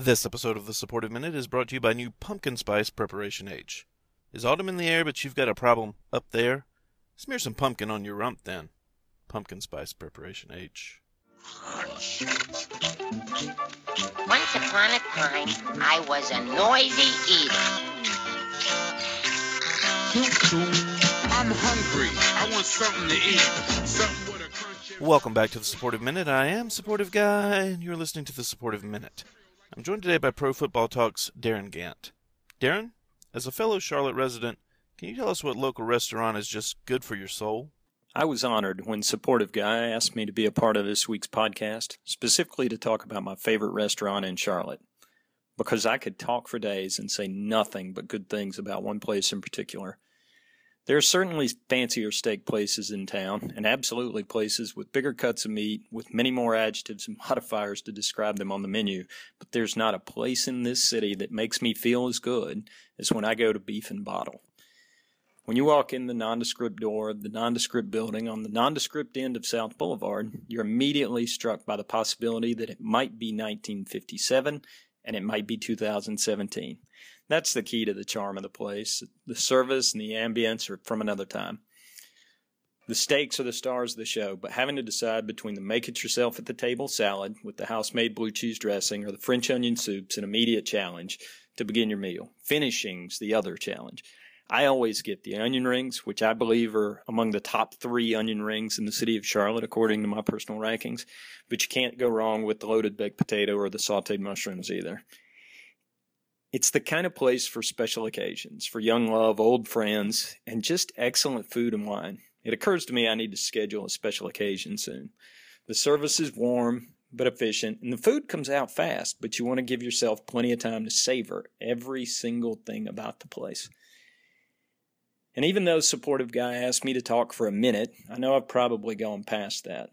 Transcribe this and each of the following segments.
This episode of the Supportive Minute is brought to you by new Pumpkin Spice Preparation H. Is autumn in the air, but you've got a problem up there? Smear some pumpkin on your rump then. Pumpkin Spice Preparation H. Once upon a time, I was a noisy eater. I'm hungry. I want something to eat. Something with a crunch. Welcome back to the Supportive Minute. I am Supportive Guy, and you're listening to the Supportive Minute. I'm joined today by Pro Football Talk's Darin Gantt. Darin, as a fellow Charlotte resident, can you tell us what local restaurant is just good for your soul? I was honored when Supportive Guy asked me to be a part of this week's podcast, specifically to talk about my favorite restaurant in Charlotte. Because I could talk for days and say nothing but good things about one place in particular. There are certainly fancier steak places in town, and absolutely places with bigger cuts of meat, with many more adjectives and modifiers to describe them on the menu, but there's not a place in this city that makes me feel as good as when I go to Beef and Bottle. When you walk in the nondescript door of the nondescript building on the nondescript end of South Boulevard, you're immediately struck by the possibility that it might be 1957 and it might be 2017. That's the key to the charm of the place. The service and the ambience are from another time. The steaks are the stars of the show, but having to decide between the make it yourself at the table salad with the house made blue cheese dressing or the French onion soup's an immediate challenge to begin your meal. Finishing's the other challenge. I always get the onion rings, which I believe are among the top three onion rings in the city of Charlotte, according to my personal rankings. But you can't go wrong with the loaded baked potato or the sauteed mushrooms either. It's the kind of place for special occasions, for young love, old friends, and just excellent food and wine. It occurs to me I need to schedule a special occasion soon. The service is warm but efficient, and the food comes out fast, but you want to give yourself plenty of time to savor every single thing about the place. And even though supportive guy asked me to talk for a minute, I know I've probably gone past that.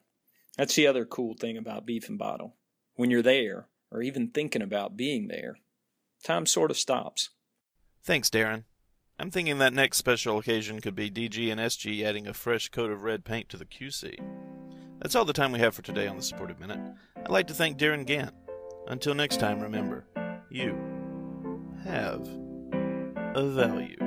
That's the other cool thing about Beef and Bottle. When you're there, or even thinking about being there, time sort of stops. Thanks, Darin. I'm thinking that next special occasion could be DG and SG adding a fresh coat of red paint to the QC. That's all the time we have for today on the Supportive Minute. I'd like to thank Darin Gantt. Until next time, remember, you have a value.